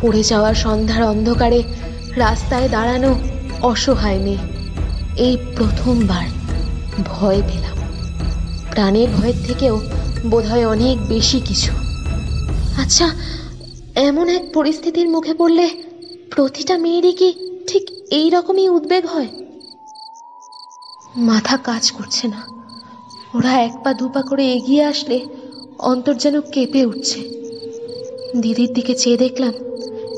পড়ে যাওয়া সন্ধ্যার অন্ধকারে রাস্তায় দাঁড়ানো অসহায় মেয়ে, এই প্রথমবার। ভয় পেলাম। প্রাণের ভয়ের থেকেও বোধহয় অনেক বেশি কিছু। আচ্ছা এমন এক পরিস্থিতির মুখে পড়লে প্রতিটা মেয়েরই কি ঠিক এই রকমই উদ্বেগ হয়? মাথা কাজ করছে না। ওরা এক পা দু পা করে এগিয়ে আসলে অন্তর যেন কেঁপে উঠছে। দিদির দিকে চেয়ে দেখলাম,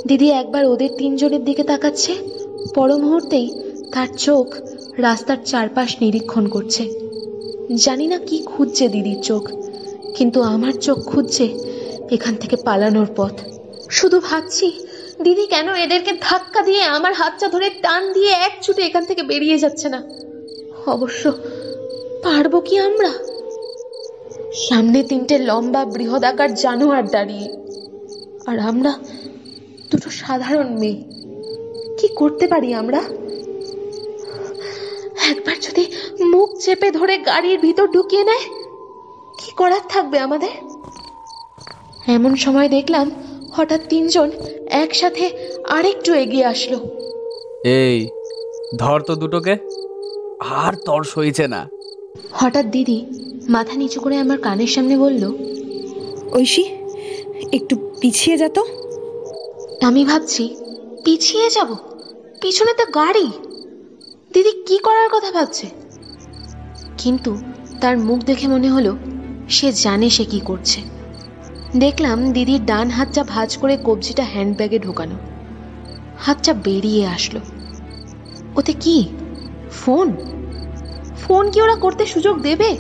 দিদি একবার ওদের তিনজনের দিকে তাকাচ্ছে। পর মুহূর্তেই তার চোখ রাস্তার চারপাশ নিরীক্ষণ করছে। জানি না কি খুঁজছে দিদির চোখ, কিন্তু আমার চোখ খুঁজছে এখান থেকে পালানোর পথ। শুধু ভাবছি, দিদি কেন এদেরকে ধাক্কা দিয়ে আমার হাতটা ধরে টান দিয়ে এক ছুটে এখান থেকে বেরিয়ে যাচ্ছে না? অবশ্য পারব কি আমরা? সামনে তিনটে লম্বা বৃহদাকার জানোয়ার দাঁড়িয়ে, আর আমরা দুটো সাধারণ মেয়ে। কি করতে পারি আমরা? একবার যদি মুখ চেপে ধরে গাড়ির ভিতর ঢুকিয়ে নেয় কি করার থাকবে আমাদের? এমন সময় দেখলাম হঠাৎ তিনজন একসাথে আরেকটু এগিয়ে আসলো। এই ধর তো দুটোকে। আর তর সইছে না। হঠাৎ দিদি মাথা নিচু করে আমার কানের সামনে বলল ঐশী একটু পিছিয়ে যা তো। আমি ভাবছি পিছিয়ে যাব? পিছনে তো গাড়ি। দিদি কি করার কথা ভাবছে? কিন্তু তার মুখ দেখে মনে হলো, সে জানে সে কি করছে। দেখলাম দিদির ডান হাতটা ভাঁজ করে কবজিটা হ্যান্ডব্যাগে ঢোকানো। হাতটা বেরিয়ে আসলো। ওতে কি? ফোন? ফোন কি ওরা করতে সুযোগ দেবে?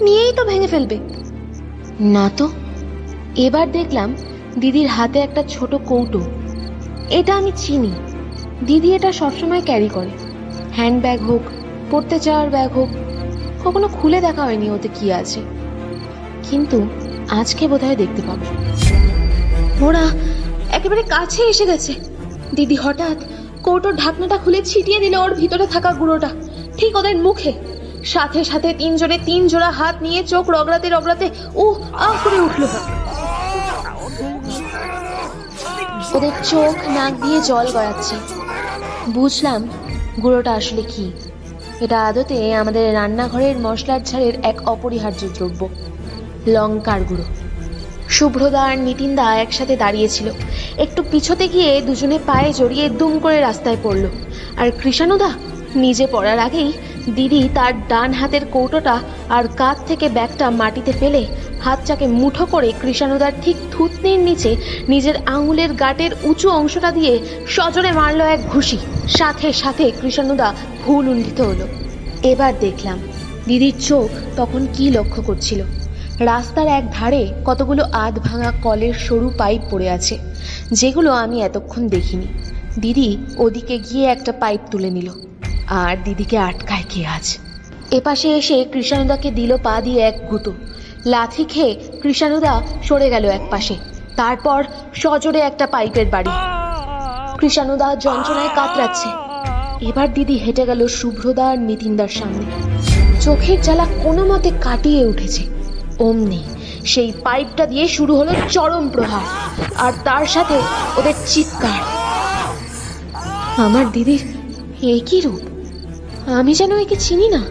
নিয়েই তো ভেঙে ফেলবে। না তো। এবার দেখলাম দিদির হাতে একটা ছোট কৌটো। এটা আমি চিনি। দিদি এটা সবসময় ক্যারি করে। হ্যান্ডব্যাগ হোক, পড়তে যাওয়ার ব্যাগ হোক, কখনো খুলে দেখা হয়নি ওতে কি আছে। কিন্তু আজকে বোধহয় দেখতে পাবো। ওরা একেবারে কাছে এসে গেছে। দিদি হঠাৎ কৌটোর ঢাকনাটা খুলে ছিটিয়ে দিল ওর ভিতরে থাকা গুঁড়োটা, ঠিক ওদের মুখে। সাথে সাথে তিনজনে তিন জোড়া হাত নিয়ে চোখ রগড়াতে রগড়াতে ও আহ করে উঠল। ওদের চোখ নাক দিয়ে জল গড়াচ্ছে। বুঝলাম গুঁড়োটা আসলে কি? এটা আদতে আমাদের রান্নাঘরের মশলার ঝাড়ের এক অপরিহার্য দ্রব্য, লঙ্কার গুঁড়ো। শুভ্রদা আর নিতিনদা একসাথে দাঁড়িয়েছিল। একটু পিছতে গিয়ে দুজনে পায়ে জড়িয়ে দুম করে রাস্তায় পড়ল। আর কৃষাণুদা নিজে পড়ার আগেই দিদি তার ডান হাতের কৌটোটা আর কাঁধ থেকে ব্যাগটা মাটিতে ফেলে হাতটাকে মুঠো করে কৃষাণুদার ঠিক থুতনির নিচে নিজের আঙুলের গাটের উঁচু অংশটা দিয়ে সজোরে মারল এক ঘুষি। সাথে সাথে কৃষাণুদা ভুল উন্ডিত হলো। এবার দেখলাম দিদির চোখ তখন কি লক্ষ্য করছিল। রাস্তার এক ধারে কতগুলো আধ ভাঙা কলের সরু পাইপ পড়ে আছে, যেগুলো আমি এতক্ষণ দেখিনি। দিদি ওদিকে গিয়ে একটা পাইপ তুলে নিল। আর দিদিকে আটকায় কে আজ? এপাশে এসে কৃষাণুদাকে দিল পা দিয়ে এক গুঁতো। লাথি খেয়ে কৃষাণুদা সরে গেল এক পাশে। তারপর সজোরে একটা পাইপের বাড়ি। কৃষাণুদা যন্ত্রণায় কাতরাচ্ছে। এবার দিদি হেঁটে গেল শুভ্রদা আর নিতিনদার সামনে। চোখের জ্বালা কোনো মতে কাটিয়ে উঠেছে। অমনি সেই পাইপটা দিয়ে শুরু হলো চরম প্রহার, আর তার সাথে ওদের চিৎকার। আমার দিদির কি রূপ। আমি যেন একে চিনি না।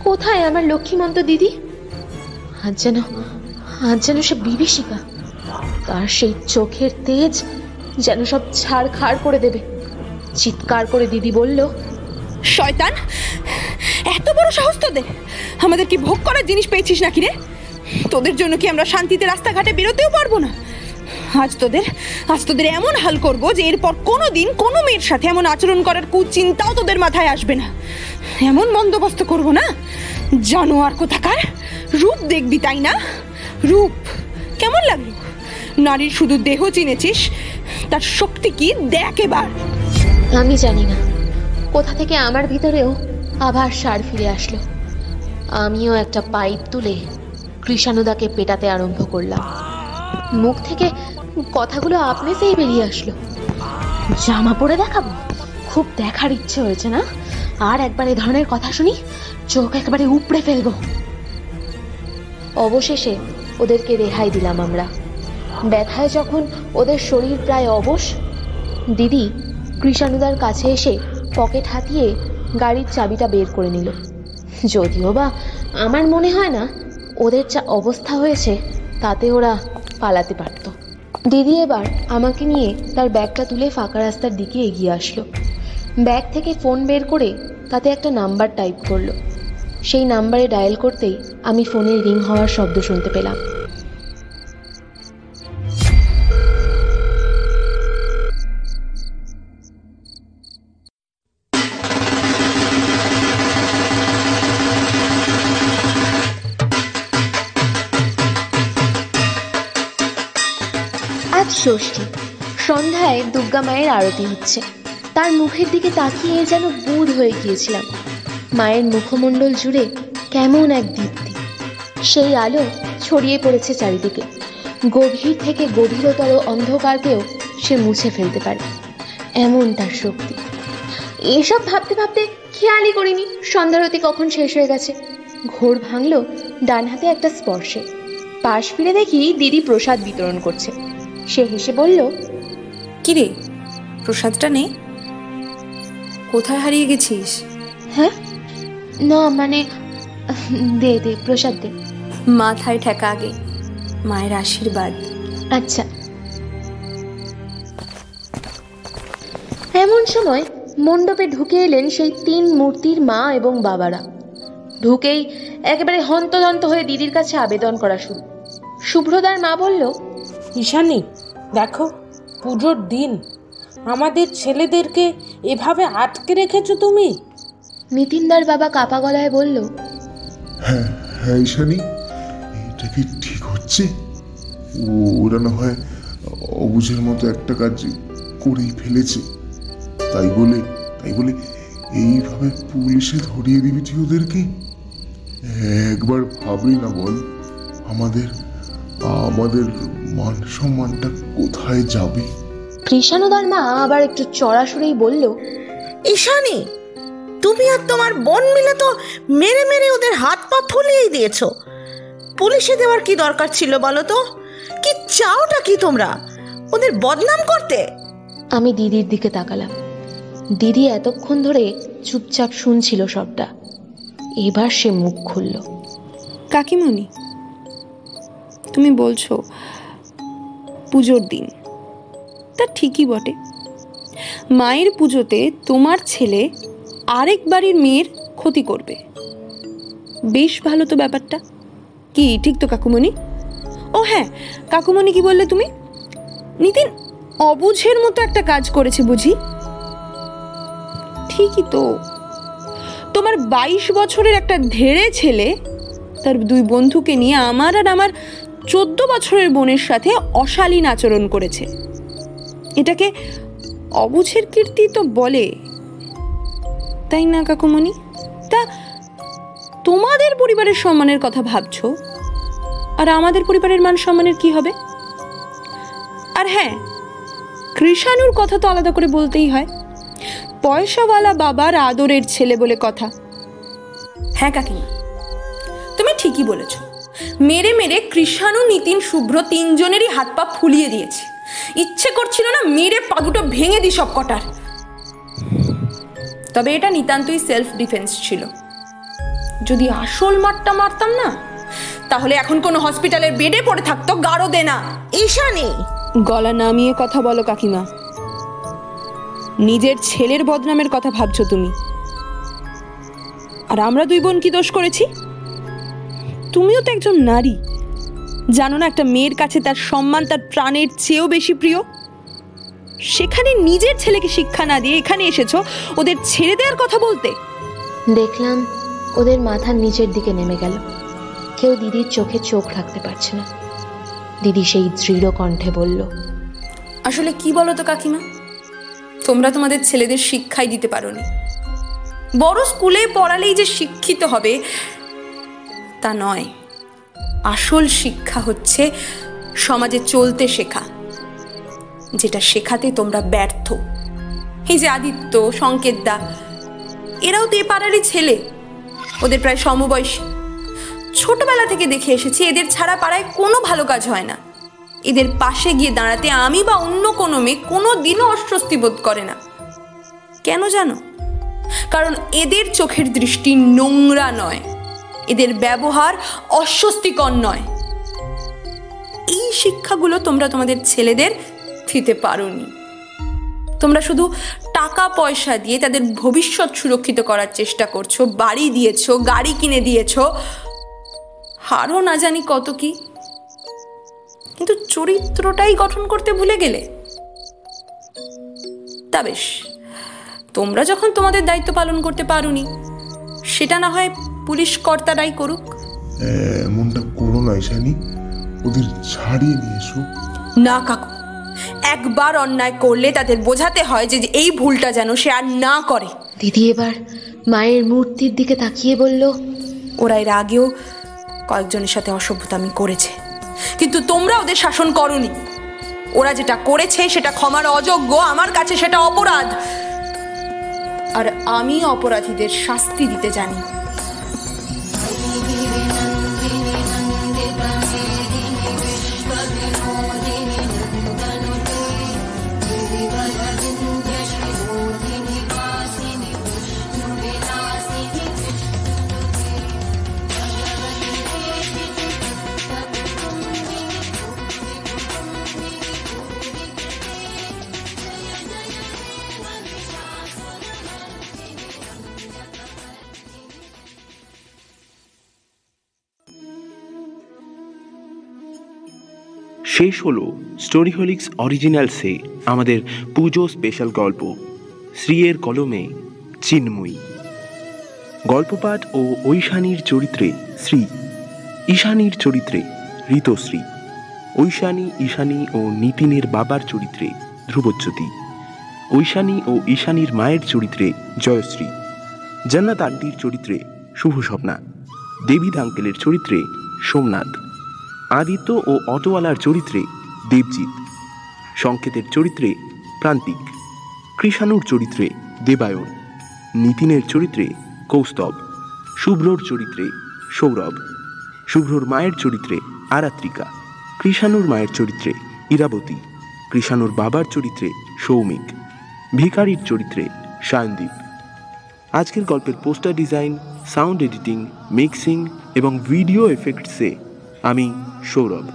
কোথায় আমার লক্ষ্মীমন্ত দিদি? আজ যেন আজ যেন সে বিভীষিকা। তার সেই চোখের তেজ যেন সব ছাড় খাড় করে দেবে। চিৎকার করে দিদি বলল, শয়তান, এত বড় সাহস তোদের। আমাদের কি ভোগ করার জিনিস পেয়েছিস নাকি রে? তোদের জন্য কি আমরা শান্তিতে রাস্তাঘাটে বেরোতেও পারব না? আজ তোদের আজ তোদের এমন হাল করব যে এরপর কোনো দিন কোনো মেয়ের সাথে এমন আচরণ করার কুচিন্তাও তোদের মাথায় আসবে না। এমন বন্দোবস্ত করব না? জানোয়ার কোথাকার? রূপ দেখবি, তাই না? রূপ, কেমন লাগল? নারীর শুধু দেহ চিনেছিস, তার শক্তি কি? দেখ এবার। আমি জানি না, কোথা থেকে আমার ভিতরেও আবার সার ফিরে আসলো। আমিও একটা পাইপ তুলে কৃষাণুদাকে পেটাতে আরম্ভ করলাম। মুখ থেকে কথাগুলো আপনিতেই বেরিয়ে আসলো। জামা পরে দেখাবো? খুব দেখার ইচ্ছে হয়েছে না? আর একবার এ ধরনের কথা শুনি, চোখ একেবারে উপড়ে ফেলব। অবশেষে ওদেরকে রেহাই দিলাম আমরা। ব্যথায় যখন ওদের শরীর প্রায় অবশ, দিদি কৃষাণুদার কাছে এসে পকেট হাতিয়ে গাড়ির চাবিটা বের করে নিল। যদিও বা আমার মনে হয় না, ওদের যা অবস্থা হয়েছে, তাতে ওরা পালাতে পারত। দিদি এবার আমাকে নিয়ে তার ব্যাগটা তুলে ফাঁকা রাস্তার দিকে এগিয়ে আসলো। ব্যাগ থেকে ফোন বের করে তাতে একটা নাম্বার টাইপ করল। সেই নাম্বারে ডায়াল করতেই আমি ফোনের রিং হওয়ার শব্দ শুনতে পেলাম। আজ ষষ্ঠী। সন্ধ্যায় দুর্গা মায়ের আরতি হচ্ছে। তার মুখের দিকে তাকিয়ে যেন বুধ হয়ে গিয়েছিলাম। মায়ের মুখমণ্ডল জুড়ে কেমন এক দীপ্তি। সেই আলো ছড়িয়ে পড়েছে চারিদিকে। গভীর থেকে গভীরতর অন্ধকারকেও সে মুছে ফেলতে পারে। এমন তার শক্তি। এসব ভাবতে ভাবতে খেয়ালই করিনি, সন্ধ্যারতি কখন শেষ হয়ে গেছে। ঘোর ভাঙলো ডান হাতে একটা স্পর্শে। পাশ ফিরে দেখি দিদি প্রসাদ বিতরণ করছে। সে হেসে বলল কিরে প্রসাদটা নে। কোথায় হারিয়ে গেছিস? হ্যাঁ? না মানে দে দে প্রসাদ দে। মাথায় ঠেকা আগে মায়ের আশীর্বাদ। আচ্ছা। এমন সময় মণ্ডপে ঢুকে এলেন সেই তিন মূর্তির মা এবং বাবারা। ঢুকেই একেবারে হন্তদন্ত হয়ে দিদির কাছে আবেদন করা শুরু। শুভ্রদার মা বলল ঈশানী দেখো পুজোর দিন। আমাদের ছেলেদেরকে এভাবে আটকে রেখেছো তুমি? নিতিনদার বাবা কাপা গলায় বলল হ্যাঁ হ্যাঁ ঈশানি এটা কি ঠিক হচ্ছে? ও- ওরা না হয় অবুঝের মতো একটা কাজ করেই ফেলেছে। তাই বলে তাই বলে এইভাবে পুলিশে ধরিয়ে দিবি তুই ওদেরকে? একবার ভাবলি না বল আমাদের আমাদের মান সম্মানটা কোথায় যাবে? কৃষাণুদার মা আবার একটু চড়াসুরেই বলল ঈশানী তুমি আর তোমার বোন মিলে তো মেরে মেরে ওদের হাত পা ফুলিয়েই দিয়েছ। পুলিশে দেওয়ার কি দরকার ছিল বলো তো? কি চাওটা কি তোমরা? ওদের বদনাম করতে? আমি দিদির দিকে তাকালাম। দিদি এতক্ষণ ধরে চুপচাপ শুনছিল সবটা। এবার সে মুখ খুলল। কাকিমণি তুমি বলছো পুজোর দিন। তা ঠিকই বটে। মায়ের পুজোতে তোমার ছেলে আরেক বাড়ির মেয়ের ক্ষতি করবে। বেশ ভালো তো ব্যাপারটা। কি, ঠিক তো কাকুমণি? ও হ্যাঁ কাকুমণি কি বললে তুমি? নিতিন অবুঝের মতো একটা কাজ করেছে বুঝি? ঠিকই তো। তোমার বাইশ বছরের একটা ধেড়ে ছেলে, তার দুই বন্ধুকে নিয়ে আমার আর আমার চোদ্দ বছরের বোনের সাথে অশালীন আচরণ করেছে। এটাকে অবুঝের কীর্তি তো বলে। তাই না, কাকুমণি? তা তোমাদের পরিবারের সম্মানের কথা ভাবছ? আর আমাদের পরিবারের মান সম্মানের কি হবে? আর হ্যাঁ কৃষাণুর কথা তো আলাদা করে বলতেই হয়। পয়সাওয়ালা বাবার আদরের ছেলে বলে কথা। হ্যাঁ কাকিমা, তুমি ঠিকই বলেছ। মেরে মেরে কৃষাণু নিতিন শুভ্র তিনজনেরই হাত পা ফুলিয়ে দিয়েছে। ইচ্ছে করছিল না মেরে পা দুটো ভেঙে দিই সব কটার তবে এটা নিতান্তই সেলফ ডিফেন্স ছিল। যদি আসল মারটা মারতাম না তাহলে এখন কোনো হসপিটালের বেডে পড়ে থাকতো গাঢ় দে না ঈশানী! গলা নামিয়ে কথা বলো কাকিমা। নিজের ছেলের বদনামের কথা ভাবছ তুমি। আর আমরা দুই বোন কি দোষ করেছি? তুমিও তো একজন নারী। জানো না একটা মেয়ের কাছে তার সম্মান তার প্রাণের চেয়েও বেশি প্রিয়? সেখানে নিজের ছেলেকে শিক্ষা না দিয়ে এখানে এসেছ ওদের ছেড়ে দেওয়ার কথা বলতে? দেখলাম ওদের মাথার নিচের দিকে নেমে গেল। কেউ দিদির চোখে চোখ রাখতে পারছে না। দিদি সেই দৃঢ় কণ্ঠে বলল আসলে কি বলো তো কাকিমা? তোমরা তোমাদের ছেলেদের শিক্ষাই দিতে পারোনি। বড় স্কুলে পড়ালেই যে শিক্ষিত হবে তা নয়। আসল শিক্ষা হচ্ছে সমাজে চলতে শেখা, যেটা শেখাতে তোমরা ব্যর্থ। এই যে আদিত্য সংকেত দা এরাও তো এ পাড়ারই ছেলে। ওদের প্রায় সমবয়সী। ছোটবেলা থেকে দেখে এসেছি, এদের ছাড়া পাড়ায় কোনো ভালো কাজ হয় না। এদের পাশে গিয়ে দাঁড়াতে আমি বা অন্য কোনো মেয়ে কোনো দিনও অস্বস্তি বোধ করে না। কেন জানো? কারণ এদের চোখের দৃষ্টি নোংরা নয়। এদের ব্যবহার অস্বস্তিকর নয়। এই শিক্ষাগুলো তোমরা তোমাদের ছেলেদের দিতে পারোনি। তোমরা শুধু টাকা পয়সা দিয়ে তাদের ভবিষ্যৎ সুরক্ষিত করার চেষ্টা করছ, বাড়ি দিয়েছ, গাড়ি কিনে দিয়েছ। হারও না জানি কত কি। কিন্তু চরিত্রটাই গঠন করতে ভুলে গেলে? তা বেশ, তোমরা যখন তোমাদের দায়িত্ব পালন করতে পারোনি, সেটা না হয় পুলিশ কর্তারাই করুক। এমনটা করো না ঈশানী। ওদের ছাড়িয়ে নিয়ে এসো। না কাকু একবার অন্যায় করলে তাদের বোঝাতে হয় যে এই ভুলটা যেন সে আর না করে। দিদি এবার মায়ের মূর্তির দিকে তাকিয়ে বলল ওরা এর আগেও কয়েকজনের সাথে অসভ্যতামি করেছে। কিন্তু তোমরা ওদের শাসন করনি। ওরা যেটা করেছে সেটা ক্ষমার অযোগ্য আমার কাছে সেটা অপরাধ। আর আমি অপরাধীদের শাস্তি দিতে জানি। শেষ হলো স্টোরিহোলিক্স অরিজিনালসে আমাদের পুজো স্পেশাল গল্প, শ্রীয়ের কলমে চিন্ময়ী। গল্পপাঠ ও ঐশানীর চরিত্রে শ্রী, ঈশানীর চরিত্রে ঋতশ্রী, ঐশানী, ঈশানী ও নিতিনের বাবার চরিত্রে ধ্রুবজ্যোতি, ঐশানী ও ঈশানীর মায়ের চরিত্রে জয়শ্রী, জান্নাত আন্টির চরিত্রে শুভ স্বপ্না দেবী আঙ্কেলের চরিত্রে সোমনাথ। আদিত্য ও অটোওয়ালার চরিত্রে দেবজিৎ। সংকেতের চরিত্রে প্রান্তিক। কৃষাণুর চরিত্রে দেবায়ন। নিতিনের চরিত্রে কৌস্তব। শুভ্রর চরিত্রে সৌরভ। শুভ্রর মায়ের চরিত্রে আরাত্রিকা। কৃষাণুর মায়ের চরিত্রে ইরাবতী। কৃষাণুর বাবার চরিত্রে সৌমিক। ভিকারির চরিত্রে সায়নদীপ। আজকের গল্পের poster design, sound editing, mixing এবং ভিডিও এফেক্টসে আমি সৌরভ।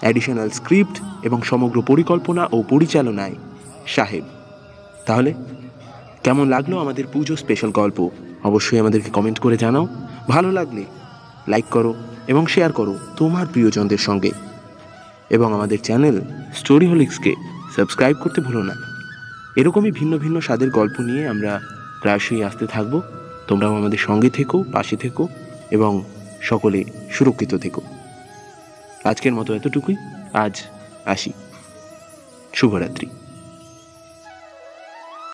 অ্যাডিশনাল স্ক্রিপ্ট এবং সমগ্র পরিকল্পনা ও পরিচালনায় সাহেব। তাহলে, কেমন লাগল আমাদের পুজো স্পেশাল গল্প? অবশ্যই আমাদেরকে কমেন্ট করে জানাও। ভালো লাগলে লাইক করো এবং শেয়ার করো তোমার প্রিয়জনদের সঙ্গে। এবং আমাদের চ্যানেল স্টোরি হলিক্সকে সাবস্ক্রাইব করতে ভুলো না। এরকমই ভিন্ন ভিন্ন স্বাদের গল্প নিয়ে আমরা প্রায়শই আসতে থাকব। তোমরাও আমাদের সঙ্গে থেকো, পাশে থেকো এবং সকলে সুরক্ষিত থেকো। আজকের মতো এতটুকুই। আজ আসি। শুভরাত্রি।